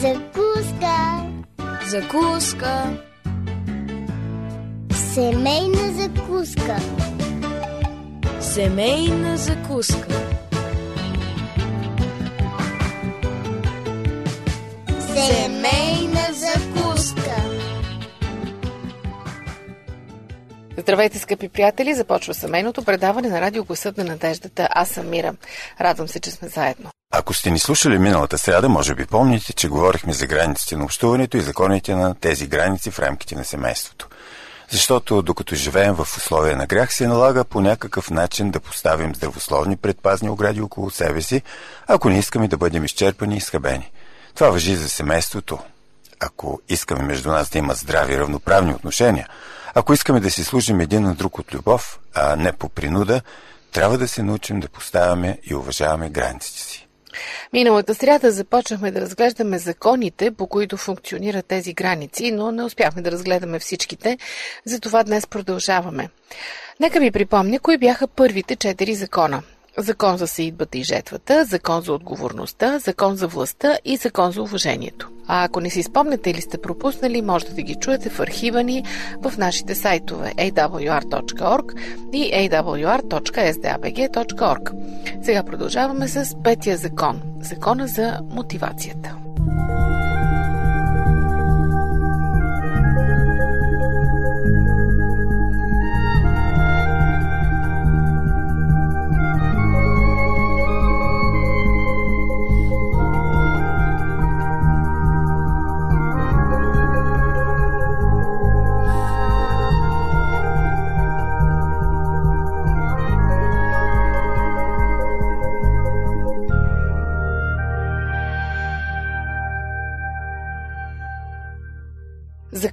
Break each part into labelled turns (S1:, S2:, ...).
S1: Закуска.
S2: Закуска.
S1: Семейна закуска.
S2: Семейна закуска.
S3: Здравейте, скъпи приятели! Започва семейното предаване на радио Гласът на надеждата. Аз съм Мира. Радвам се, че сме заедно.
S4: Ако сте ни слушали миналата среда, може би помните, че говорихме за границите на общуването и законите на тези граници в рамките на семейството. Защото докато живеем в условия на грях, се налага по някакъв начин да поставим здравословни предпазни огради около себе си, ако не искаме да бъдем изчерпани и изхабени. Това въжи за семейството. Ако искаме между нас да има здрави равноправни отношения, ако искаме да си служим един на друг от любов, а не по принуда, трябва да се научим да поставяме и уважаваме границите си.
S3: Миналата сряда започнахме да разглеждаме законите, по които функционират тези граници, но не успяхме да разгледаме всичките, затова днес продължаваме. Нека ви припомня, кои бяха първите четири закона. Закон за съидбата и жетвата, закон за отговорността, закон за властта и закон за уважението. А ако не си спомняте или сте пропуснали, можете да ги чуете в архива ни в нашите сайтове awr.org и awr.sdabg.org. Сега продължаваме с петия закон – закона за мотивацията.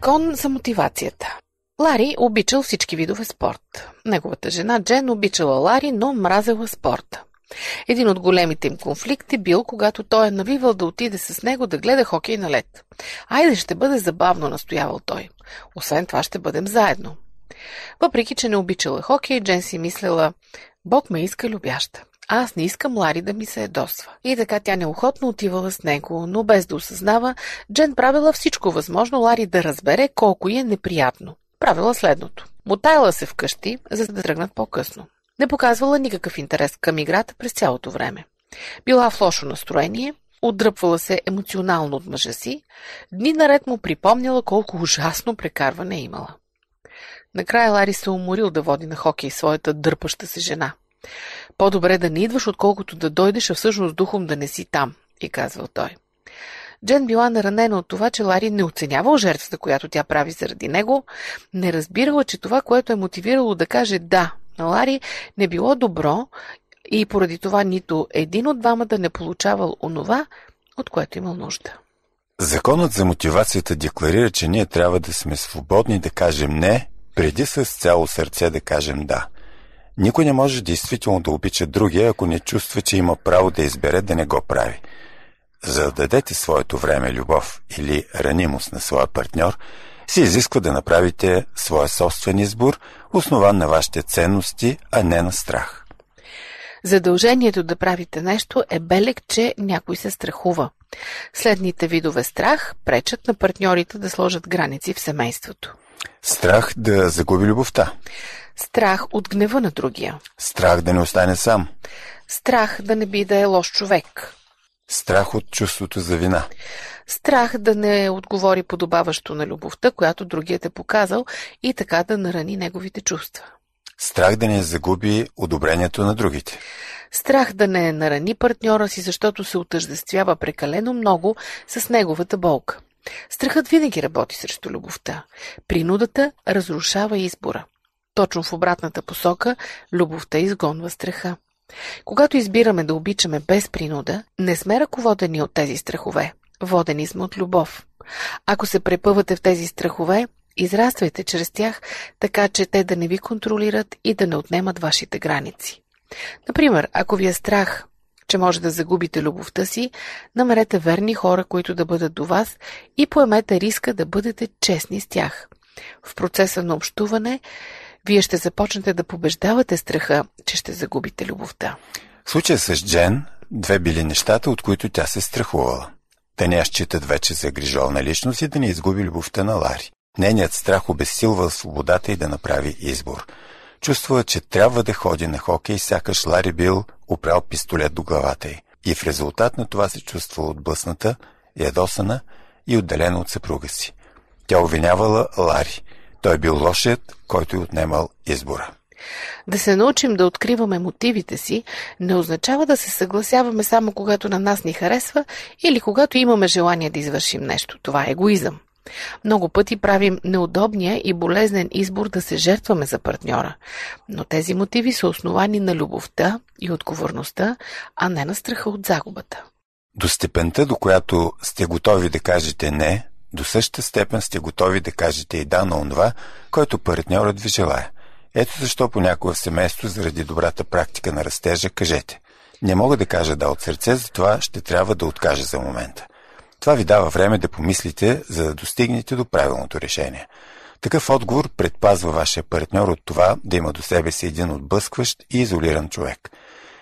S3: Закон за мотивацията. Лари обичал всички видове спорт. Неговата жена Джен обичала Лари, но мразела спорта. Един от големите им конфликти бил, когато той е навивал да отиде с него да гледа хокей на лед. Айде, ще бъде забавно, настоявал той. Освен това ще бъдем заедно. Въпреки, че не обичала хокей, Джен си мислела, Бог ме иска любяща. Аз не искам Лари да ми се ядосва. И така тя неохотно отивала с него, но без да осъзнава, Джен правила всичко възможно Лари да разбере колко й е неприятно. Правила следното. Мотаяла се вкъщи, за да тръгнат по-късно. Не показвала никакъв интерес към играта през цялото време. Била в лошо настроение, отдръпвала се емоционално от мъжа си, дни наред му припомняла колко ужасно прекарване е имала. Накрая Лари се уморил да води на хокей своята дърпаща се жена – по-добре да не идваш, отколкото да дойдеш, а всъщност духом да не си там, и казвал той. Джен била наранена от това, че Лари не оценявал жертвата, която тя прави заради него, не разбирала, че това, което е мотивирало да каже да на Лари, не било добро и поради това нито един от двамата не получавал онова, от което имал нужда.
S4: Законът за мотивацията декларира, че ние трябва да сме свободни да кажем не, преди с цяло сърце да кажем да. Никой не може действително да обича другия, ако не чувства, че има право да избере да не го прави. За да дадете своето време, любов или ранимост на своя партньор, се изисква да направите своя собствен избор, основан на вашите ценности, а не на страх.
S3: Задължението да правите нещо е белег, че някой се страхува. Следните видове страх пречат на партньорите да сложат граници в семейството.
S4: Страх да загуби любовта.
S3: Страх от гнева на другия.
S4: Страх да не остане сам.
S3: Страх да не би да е лош човек.
S4: Страх от чувството за вина.
S3: Страх да не отговори подобаващо на любовта, която другият е показал и така да нарани неговите чувства.
S4: Страх да не загуби одобрението на другите.
S3: Страх да не нарани партньора си, защото се отъждествява прекалено много с неговата болка. Страхът винаги работи срещу любовта. Принудата разрушава избора. Точно в обратната посока, любовта изгонва страха. Когато избираме да обичаме без принуда, не сме ръководени от тези страхове. Водени сме от любов. Ако се препъвате в тези страхове, израствайте чрез тях, така че те да не ви контролират и да не отнемат вашите граници. Например, ако ви е страх, че може да загубите любовта си, намерете верни хора, които да бъдат до вас и поемете риска да бъдете честни с тях. В процеса на общуване вие ще започнете да побеждавате страха, че ще загубите любовта.
S4: В случая с Джен, две били нещата, от които тя се страхувала. да не я считат вече за грижовна личност и да не изгуби любовта на Лари. Нейният страх обесилва свободата и да направи избор. Чувства, че трябва да ходи на хокей, сякаш Лари бил опрял пистолет до главата й. И в резултат на това се чувства отблъсната, ядосана и отделена от съпруга си. Тя обвинявала Лари. Той бил лошият, който й отнемал избора.
S3: Да се научим да откриваме мотивите си не означава да се съгласяваме само когато на нас ни харесва или когато имаме желание да извършим нещо. Това е егоизъм. Много пъти правим неудобния и болезнен избор да се жертваме за партньора, но тези мотиви са основани на любовта и отговорността, а не на страха от загубата.
S4: До степента, до която сте готови да кажете не, до същата степен сте готови да кажете и да на онова, който партньорът ви желая. Ето защо понякога в семейство, заради добрата практика на растежа, кажете не мога да кажа да от сърце, затова ще трябва да откажа за момента. Това ви дава време да помислите, за да достигнете до правилното решение. Такъв отговор предпазва вашия партньор от това да има до себе си един отблъскващ и изолиран човек.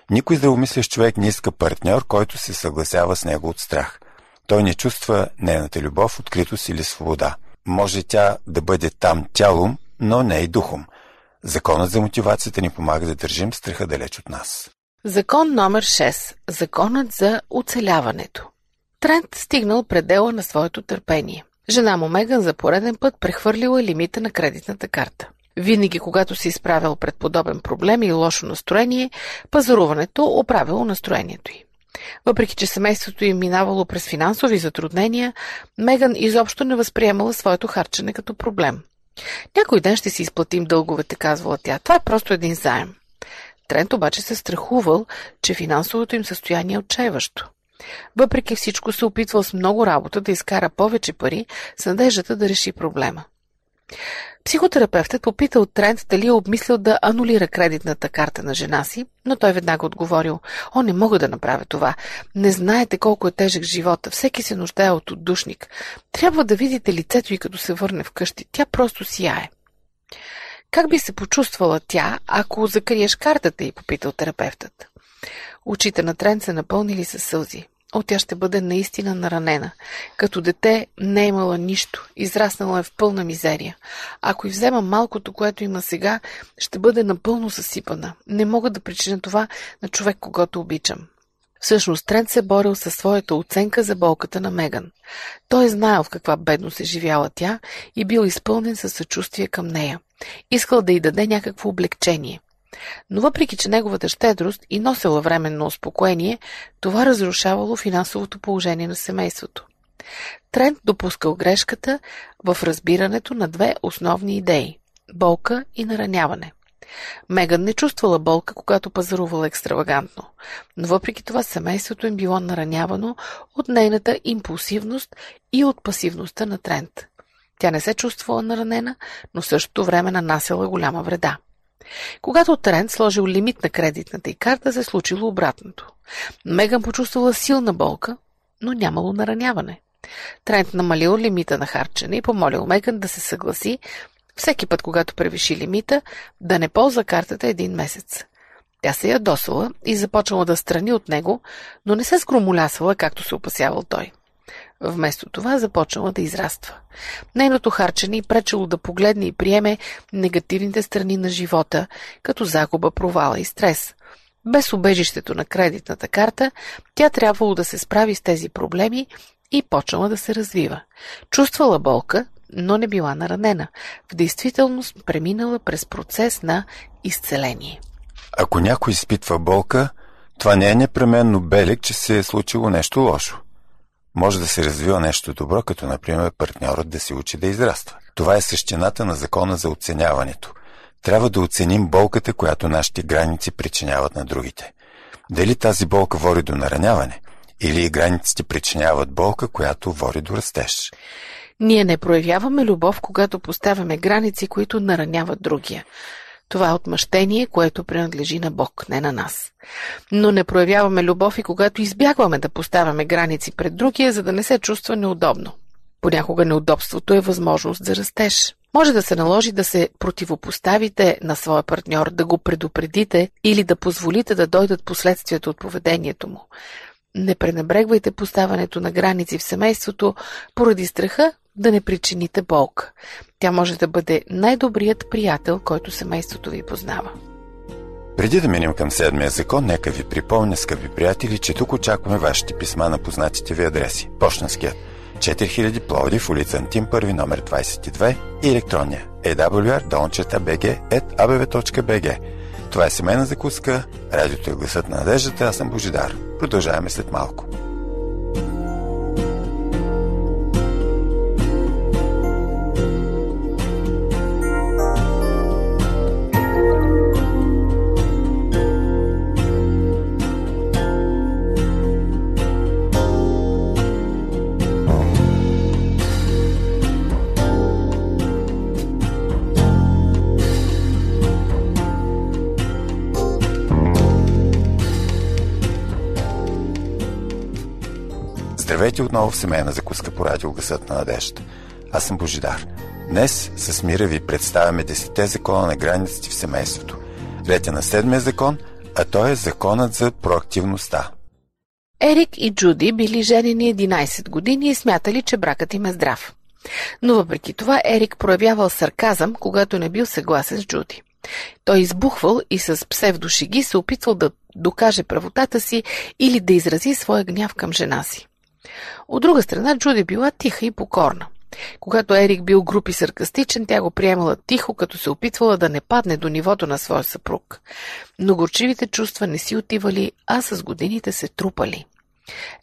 S4: Никой здравомислящ човек не иска партньор, който се съгласява с него от страх. Той не чувства нейната любов, откритост или свобода. Може тя да бъде там тялом, но не и духом. Законът за мотивацията ни помага да държим страха далеч от нас.
S3: Закон номер 6. Законът за оцеляването. Трент стигнал предела на своето търпение. Жена му Меган за пореден път прехвърлила лимита на кредитната карта. Винаги, когато се изправил пред подобен проблем и лошо настроение, пазаруването оправило настроението й. Въпреки, че семейството им минавало през финансови затруднения, Меган изобщо не възприемала своето харчене като проблем. Някой ден ще си изплатим дълговете, казвала тя. Това е просто един заем. Трент обаче се страхувал, че финансовото им състояние е отчаиващо. Въпреки всичко се опитвал с много работа да изкара повече пари с надеждата да реши проблема. Психотерапевтът попитал Трент дали е обмислил да анулира кредитната карта на жена си, но той веднага отговорил «О, не мога да направя това. Не знаете колко е тежък живота. Всеки се нуждае от отдушник. Трябва да видите лицето и като се върне вкъщи. Тя просто сияе». Как би се почувствала тя, ако закриеш картата и попитал терапевтът? Очите на Трент се напълнили със сълзи. О, тя ще бъде наистина наранена. Като дете не е имала нищо, израснала е в пълна мизерия. Ако и взема малкото, което има сега, ще бъде напълно съсипана. Не мога да причиня това на човек, когато обичам. Всъщност Трент се борил със своята оценка за болката на Меган. Той е знаел в каква бедност е живяла тя и бил изпълнен със съчувствие към нея. Искал да й даде някакво облегчение. Но въпреки, че неговата щедрост и носела временно успокоение, това разрушавало финансовото положение на семейството. Трент допускал грешката в разбирането на две основни идеи – болка и нараняване. Меган не чувствала болка, когато пазарувала екстравагантно, но въпреки това семейството им било наранявано от нейната импулсивност и от пасивността на Трент. Тя не се чувствала наранена, но същото време нанасяла голяма вреда. Когато Трент сложил лимит на кредитната й карта, се случило обратното. Меган почувствала силна болка, но нямало нараняване. Трент намалил лимита на харчене и помолил Меган да се съгласи всеки път, когато превиши лимита, да не ползва картата един месец. Тя се ядосала и започнала да страни от него, но не се скромолясала, както се опасявал той. Вместо това започнала да израства. Нейното харчене и пречело да погледне и приеме негативните страни на живота, като загуба, провала и стрес. Без убежището на кредитната карта, тя трябвало да се справи с тези проблеми и почнала да се развива. Чувствала болка, но не била наранена. В действителност преминала през процес на изцеление.
S4: Ако някой изпитва болка, това не е непременно белег, че се е случило нещо лошо може да се развива нещо добро, като например партньорът да се учи да израства. Това е същината на закона за оценяването. Трябва да оценим болката, която нашите граници причиняват на другите. Дали тази болка води до нараняване, или границите причиняват болка, която води до растеж.
S3: Ние не проявяваме любов, когато поставяме граници, които нараняват другия. Това е отмъщение, което принадлежи на Бог, не на нас. Но не проявяваме любов и когато избягваме да поставяме граници пред другия, за да не се чувства неудобно. Понякога неудобството е възможност за растеж. Може да се наложи да се противопоставите на своя партньор, да го предупредите или да позволите да дойдат последствията от поведението му. Не пренебрегвайте поставането на граници в семейството поради страха да не причините болка. Тя може да бъде най-добрият приятел, който семейството ви познава.
S4: Преди да минем към седмия закон, нека ви припомня, скъпи приятели, че тук очакваме вашите писма на познатите ви адреси. Почтенският 4000 Пловди в улица Антим, първи номер 22 и електронния awr.bg.abv.bg Това е семейна закуска, радиото е гласът на надеждата, аз съм Божидар. Продължаваме след малко. Здравейте отново в семейна закуска по радио Гъсът на надежда. Аз съм Божидар. Днес с мира ви представяме десете закона на границите в семейството. Ред е на седмия закон, а той е законът за проактивността.
S3: Ерик и Джуди били женени 11 години и смятали, че бракът им е здрав. Но въпреки това Ерик проявявал сарказъм, когато не бил съгласен с Джуди. Той избухвал и с псевдошиги се опитвал да докаже правотата си или да изрази своя гняв към жена си. От друга страна, Джуди била тиха и покорна. Когато Ерик бил груп и саркастичен, тя го приемала тихо, като се опитвала да не падне до нивото на своя съпруг. Но горчивите чувства не си отивали, а с годините се трупали.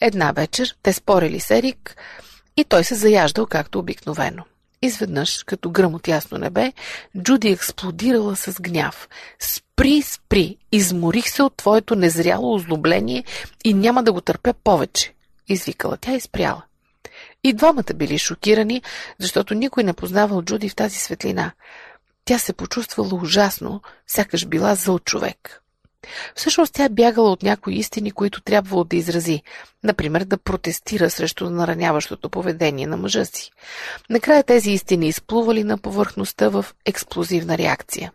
S3: Една вечер те спорили с Ерик и той се заяждал както обикновено. Изведнъж, като гръм от ясно небе, Джуди експлодирала с гняв. Спри, спри! Изморих се от твоето незряло озлобление и няма да го търпя повече извикала тя и спряла. И двамата били шокирани, защото никой не познавал Джуди в тази светлина. Тя се почувствала ужасно, сякаш била зъл човек. Всъщност тя бягала от някои истини, които трябвало да изрази, например да протестира срещу нараняващото поведение на мъжа си. Накрая тези истини изплували на повърхността в експлозивна реакция.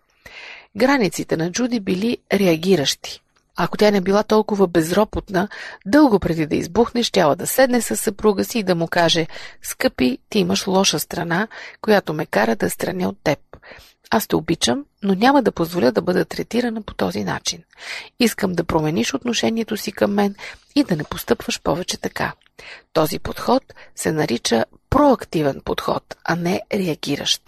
S3: Границите на Джуди били реагиращи. Ако тя не била толкова безропотна, дълго преди да избухне, щяла да седне с съпруга си и да му каже «Скъпи, ти имаш лоша страна, която ме кара да страня от теб. Аз те обичам, но няма да позволя да бъда третирана по този начин. Искам да промениш отношението си към мен и да не постъпваш повече така. Този подход се нарича проактивен подход, а не реагиращ.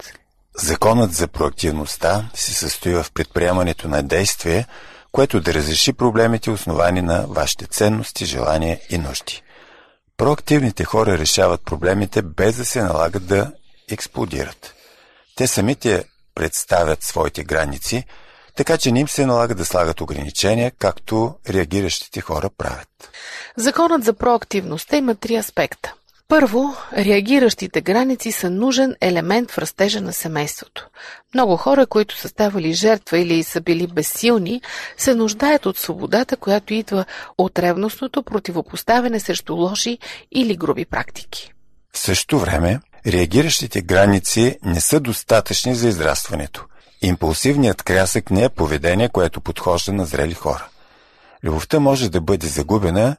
S4: Законът за проактивността се състои в предприемането на действие, което да разреши проблемите, основани на вашите ценности, желания и нужди. Проактивните хора решават проблемите без да се налагат да експлодират. Те самите представят своите граници, така че не им се налага да слагат ограничения, както реагиращите хора правят.
S3: Законът за проактивността има три аспекта. Първо, реагиращите граници са нужен елемент в растежа на семейството. Много хора, които са ставали жертва или са били безсилни, се нуждаят от свободата, която идва от ревностното противопоставяне срещу лоши или груби практики.
S4: В същото време, реагиращите граници не са достатъчни за израстването. Импулсивният крясък не е поведение, което подхожда на зрели хора. Любовта може да бъде загубена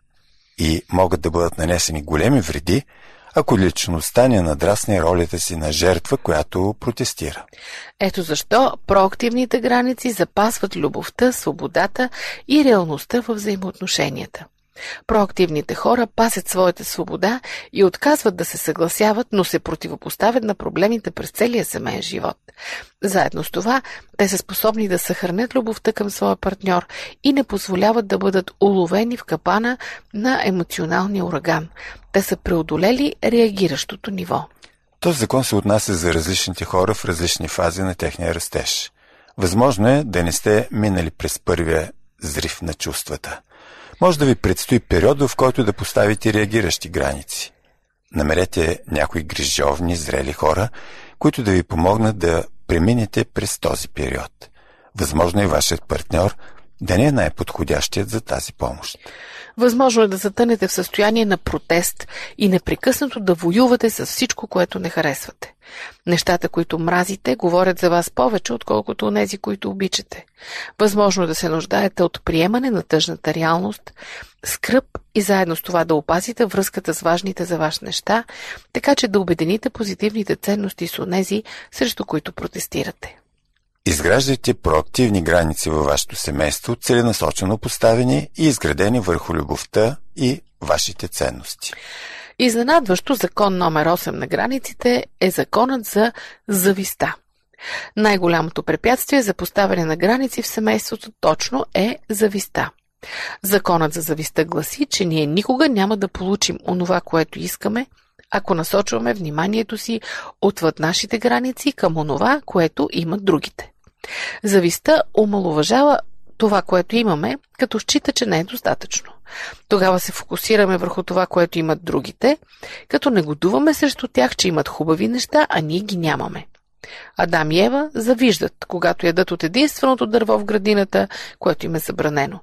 S4: и могат да бъдат нанесени големи вреди, ако личността не надрасне ролята си на жертва, която протестира.
S3: Ето защо проактивните граници запасват любовта, свободата и реалността във взаимоотношенията. Проактивните хора пасят своята свобода и отказват да се съгласяват, но се противопоставят на проблемите през целия семейен живот. Заедно с това, те са способни да съхранят любовта към своя партньор и не позволяват да бъдат уловени в капана на емоционалния ураган. Те са преодолели реагиращото ниво.
S4: Този закон се отнася за различните хора в различни фази на техния растеж. Възможно е да не сте минали през първия зрив на чувствата – може да ви предстои период, в който да поставите реагиращи граници. Намерете някои грижовни, зрели хора, които да ви помогнат да преминете през този период. Възможно и вашият партньор да не е най-подходящият за тази помощ.
S3: Възможно е да затънете в състояние на протест и непрекъснато да воювате с всичко, което не харесвате. Нещата, които мразите, говорят за вас повече, отколкото онези, които обичате. Възможно е да се нуждаете от приемане на тъжната реалност, скръп и заедно с това да опазите връзката с важните за вас неща, така че да обедините позитивните ценности с онези, срещу които протестирате.
S4: Изграждайте проактивни граници във вашето семейство, целенасочено поставени и изградени върху любовта и вашите ценности.
S3: Изненадващо закон номер 8 на границите е законът за зависта. Най-голямото препятствие за поставяне на граници в семейството точно е зависта. Законът за зависта гласи, че ние никога няма да получим онова, което искаме, ако насочваме вниманието си отвъд нашите граници към онова, което имат другите. Зависта омалуважава това, което имаме, като счита, че не е достатъчно. Тогава се фокусираме върху това, което имат другите, като негодуваме срещу тях, че имат хубави неща, а ние ги нямаме. Адам и Ева завиждат, когато ядат от единственото дърво в градината, което им е забранено.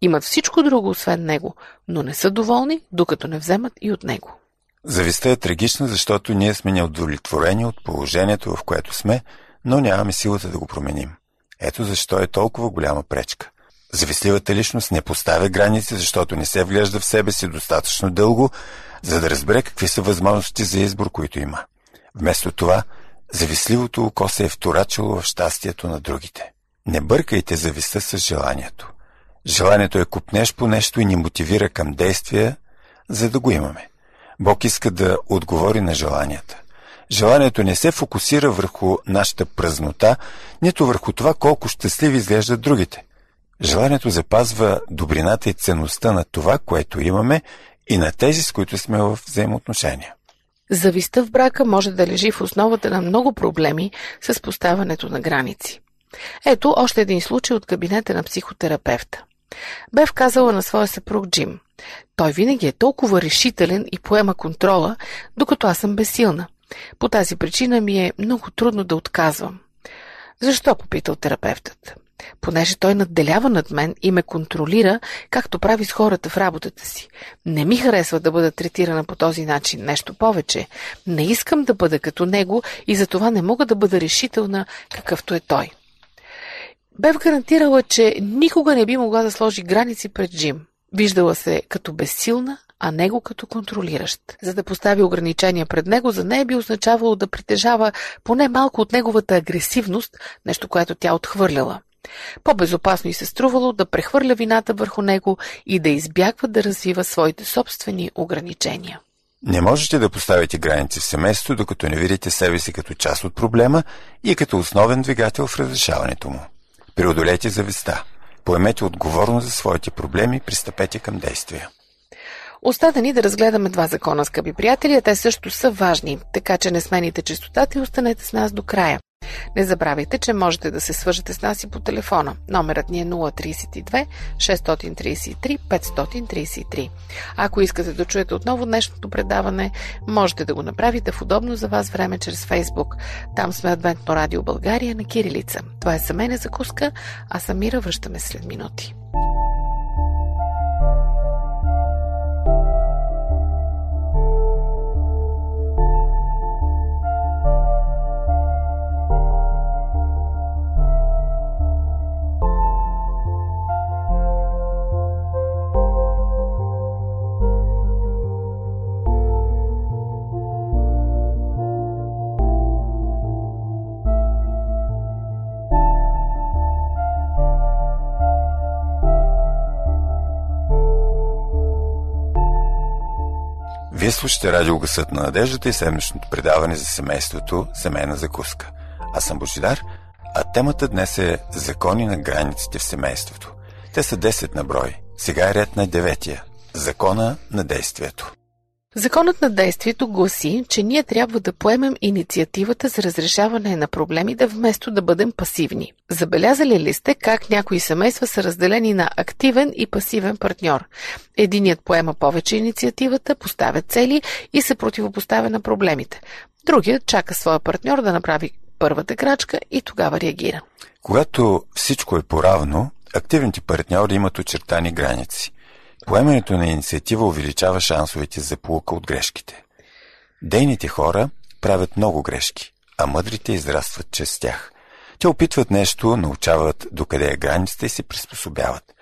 S3: Имат всичко друго, освен него, но не са доволни, докато не вземат и от него.
S4: Завистта е трагична, защото ние сме неудовлетворени от положението, в което сме, но нямаме силата да го променим. Ето защо е толкова голяма пречка. Завистливата личност не поставя граници, защото не се вглежда в себе си достатъчно дълго, за да разбере какви са възможности за избор, които има. Вместо това, завистливото око се е вторачило в щастието на другите. Не бъркайте зависта с желанието. Желанието е купнеш по нещо и ни мотивира към действия, за да го имаме. Бог иска да отговори на желанията. Желанието не се фокусира върху нашата празнота, нито върху това колко щастливи изглеждат другите. Желанието запазва добрината и ценността на това, което имаме и на тези, с които сме в взаимоотношения.
S3: Завистта в брака може да лежи в основата на много проблеми с поставането на граници. Ето още един случай от кабинета на психотерапевта. Бе вказала на своя съпруг Джим. Той винаги е толкова решителен и поема контрола, докато аз съм безсилна. По тази причина ми е много трудно да отказвам. Защо, попитал терапевтът. Понеже той надделява над мен и ме контролира, както прави с хората в работата си. Не ми харесва да бъда третирана по този начин. Нещо повече. Не искам да бъда като него и затова не мога да бъда решителна, какъвто е той. Бев гарантирала, че никога не би могла да сложи граници пред Джим. Виждала се като безсилна, а него като контролиращ. За да постави ограничения пред него, за нея би означавало да притежава поне малко от неговата агресивност, нещо, което тя отхвърляла. По-безопасно и се струвало да прехвърля вината върху него и да избягва да развива своите собствени ограничения.
S4: Не можете да поставите граници в семейството, докато не видите себе си като част от проблема и като основен двигател в разрешаването му. Преодолете зависта. Поемете отговорност за своите проблеми и пристъпете към действия.
S3: Остана ни да разгледаме два закона, скъпи приятели, а те също са важни, така че не смените частотата и останете с нас до края. Не забравяйте, че можете да се свържете с нас и по телефона. Номерът ни е 032 633 533. Ако искате да чуете отново днешното предаване, можете да го направите в удобно за вас време чрез Фейсбук. Там сме Адвентно радио България на Кирилица. Това е Самене закуска, а Самира връщаме след минути.
S4: Слушате радио Гъсът на надеждата и седмичното предаване за семейството Семейна закуска. Аз съм Божидар, а темата днес е Закони на границите в семейството. Те са 10 на брой. Сега е ред на деветия. Закона на действието.
S3: Законът на действието гласи, че ние трябва да поемем инициативата за разрешаване на проблемите, вместо да бъдем пасивни. Забелязали ли сте как някои семейства са разделени на активен и пасивен партньор? Единият поема повече инициативата, поставя цели и се противопоставя на проблемите. Другият чака своя партньор да направи първата крачка и тогава реагира.
S4: Когато всичко е поравно, активните партньори имат очертани граници. Поемането на инициатива увеличава шансовете за полука от грешките. Дейните хора правят много грешки, а мъдрите израстват чрез тях. Те опитват нещо, научават докъде е границата и се приспособяват.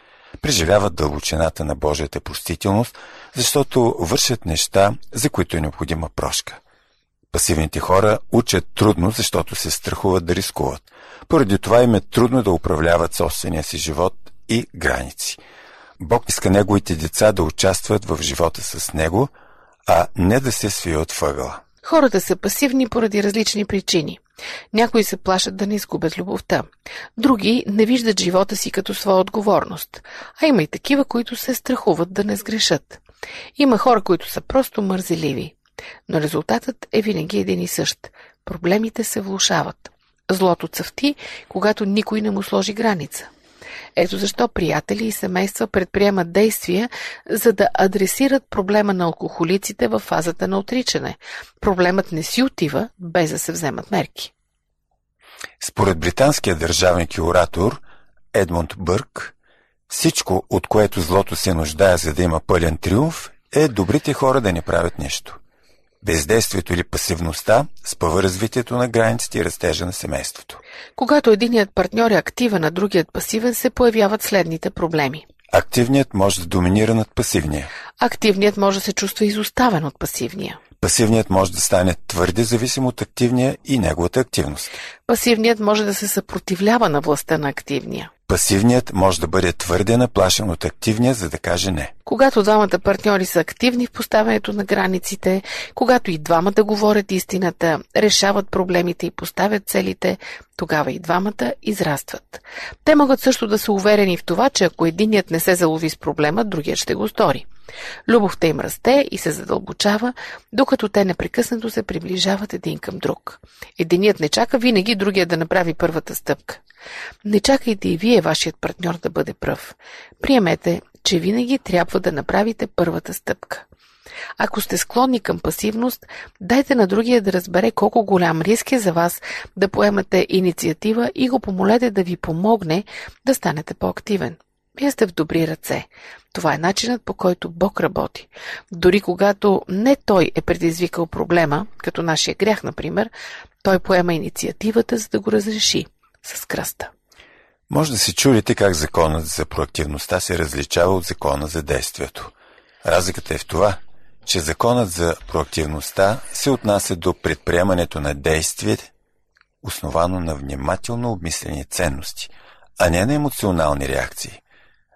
S4: Преживяват дълбочината на Божията простителност, защото вършат неща, за които е необходима прошка. Пасивните хора учат трудно, защото се страхуват да рискуват. Поради това им е трудно да управляват собствения си живот и граници. Бог иска неговите деца да участват в живота с него, а не да се свият въгъла.
S3: Хората са пасивни поради различни причини. Някои се плашат да не изгубят любовта. Други не виждат живота си като своя отговорност. А има и такива, които се страхуват да не сгрешат. Има хора, които са просто мързеливи. Но резултатът е винаги един и същ. Проблемите се влушават. Злото цъфти, когато никой не му сложи граница. Ето защо приятели и семейства предприемат действия, за да адресират проблема на алкохолиците в фазата на отричане. Проблемът не си отива, без да се вземат мерки.
S4: Според британския държавник и оратор Едмунд Бърк, всичко, от което злото се нуждае, за да има пълен триумф, е добрите хора да не правят нищо. Бездействието или пасивността спъва развитието на границите и растежа на семейството.
S3: Когато единият партньор е активен, а другият пасивен, се появяват следните проблеми.
S4: Активният може да доминира над пасивния.
S3: Активният може да се чувства изоставен от пасивния.
S4: Пасивният може да стане твърде зависим от активния и неговата активност.
S3: Пасивният може да се съпротивлява на властта на активния.
S4: Пасивният може да бъде твърде наплашен от активния, за да каже не.
S3: Когато двамата партньори са активни в поставянето на границите, когато и двамата говорят истината, решават проблемите и поставят целите, тогава и двамата израстват. Те могат също да са уверени в това, че ако единият не се залови с проблема, другият ще го стори. Любовта им расте и се задълбочава, докато те непрекъснато се приближават един към друг. Единият не чака винаги другия да направи първата стъпка. Не чакайте и вие вашият партньор да бъде пръв. Приемете, че винаги трябва да направите първата стъпка. Ако сте склонни към пасивност, дайте на другия да разбере колко голям риск е за вас да поемате инициатива и го помолете да ви помогне да станете по-активен. Вие сте в добри ръце. Това е начинът по който Бог работи. Дори когато не Той е предизвикал проблема, като нашия грях, например, Той поема инициативата, за да го разреши с кръста.
S4: Може да се чудите как законът за проактивността се различава от закона за действието. Разликата е в това, че законът за проактивността се отнася до предприемането на действие, основано на внимателно обмислени ценности, а не на емоционални реакции.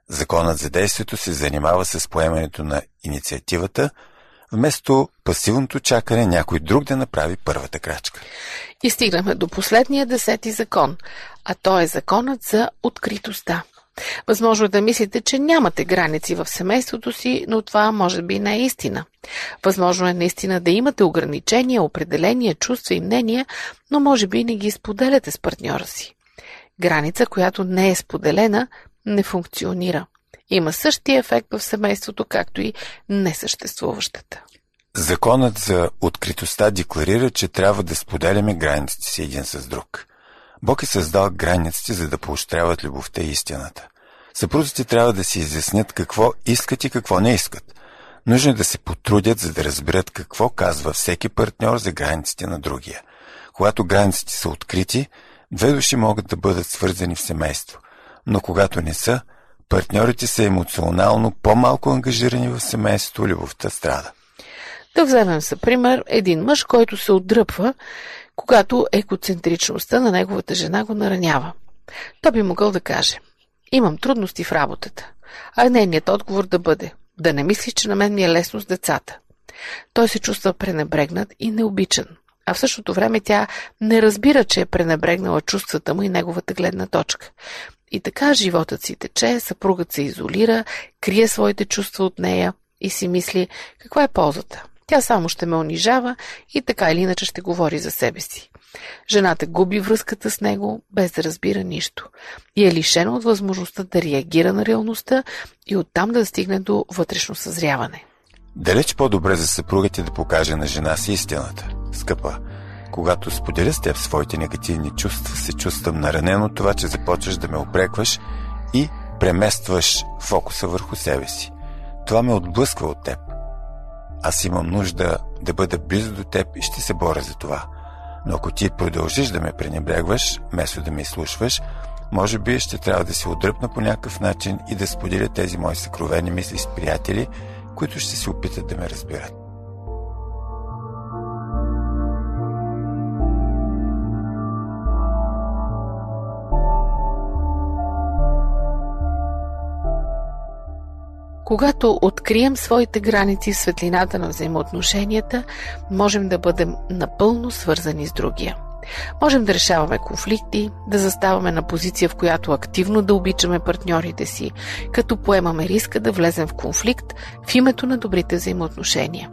S4: Законът за действието се занимава с поемането на инициативата, вместо пасивното чакане някой друг да направи първата крачка.
S3: И стигнахме до последния десети закон, а то е законът за откритостта. Възможно е да мислите, че нямате граници в семейството си, но това може би не е истина. Възможно е наистина да имате ограничения, определения, чувства и мнения, но може би не ги споделяте с партньора си. Граница, която не е споделена, не функционира. Има същия ефект в семейството, както и несъществуващата.
S4: Законът за откритостта декларира, че трябва да споделяме границите си един с друг. Бог е създал границите, за да поощряват любовта и истината. Съпрузите трябва да си изяснят какво искат и какво не искат. Нужно е да се потрудят, за да разберат какво казва всеки партньор за границите на другия. Когато границите са открити, две души могат да бъдат свързани в семейство но когато не са, партньорите са емоционално по-малко ангажирани в семейството, любовта страда.
S3: Да вземем за пример един мъж, който се отдръпва, когато екоцентричността на неговата жена го наранява. Той би могъл да каже Имам трудности в работата, а нейният отговор да бъде Да не мислиш, че на мен ми е лесно с децата. Той се чувства пренебрегнат и необичан, а в същото време тя не разбира, че е пренебрегнала чувствата му и неговата гледна точка. И така животът си тече, съпругът се изолира, крие своите чувства от нея и си мисли, каква е ползата? Тя само ще ме унижава и така или иначе ще говори за себе си. Жената губи връзката с него, без да разбира нищо. И е лишена от възможността да реагира на реалността и оттам да стигне до вътрешно съзряване.
S4: Далеч по-добре за съпругите да покаже на жена си истината. Скъпа, когато споделя с теб своите негативни чувства, се чувствам наранен от това, че започваш да ме опрекваш и преместваш фокуса върху себе си. Това ме отблъсква от теб. Аз имам нужда да бъда близо до теб и ще се боря за това. Но ако ти продължиш да ме пренебрегваш, вместо да ме изслушваш, може би ще трябва да се отдръпна по някакъв начин и да споделя тези мои съкровени мисли с приятели, които ще се опитат да ме разберат.
S3: Когато открием своите граници в светлината на взаимоотношенията, можем да бъдем напълно свързани с другия. Можем да решаваме конфликти, да заставаме на позиция, в която активно да обичаме партньорите си, като поемаме риска да влезем в конфликт в името на добрите взаимоотношения.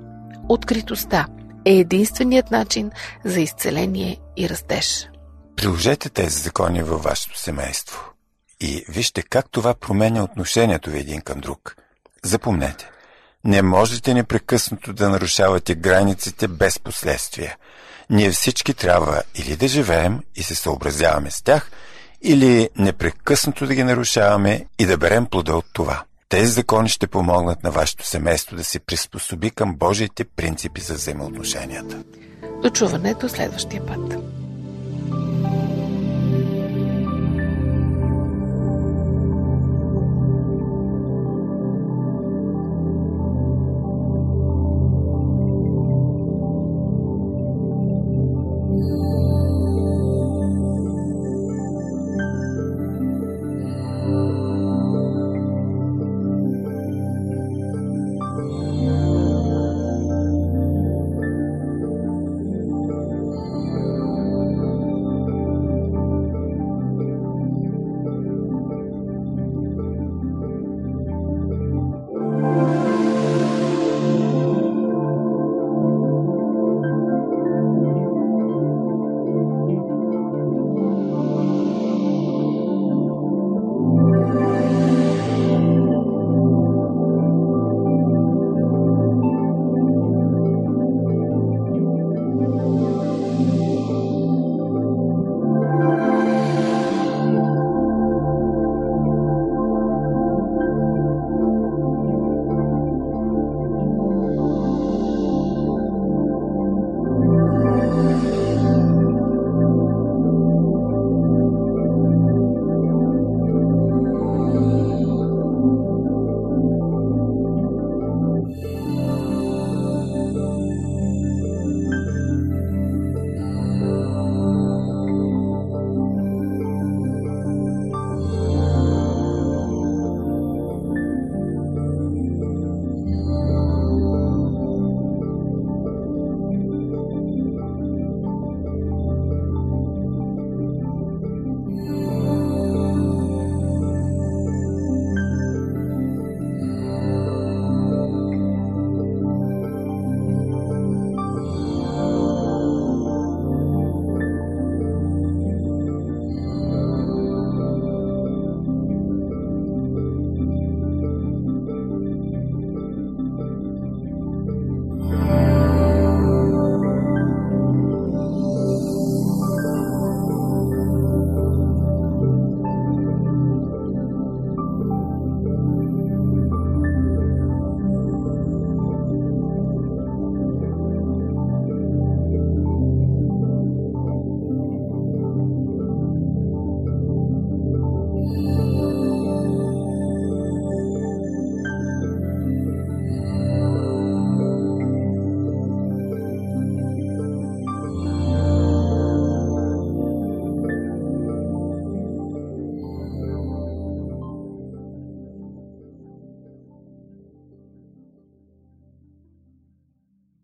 S3: Откритостта е единственият начин за изцеление и растеж.
S4: Приложете тези закони във вашето семейство и вижте как това променя отношението ви един към друг. Запомнете, не можете непрекъснато да нарушавате границите без последствия. Ние всички трябва или да живеем и се съобразяваме с тях, или непрекъснато да ги нарушаваме и да берем плода от това. Тези закони ще помогнат на вашето семейство да се приспособи към Божиите принципи за взаимоотношенията.
S3: Дочуването следващия път.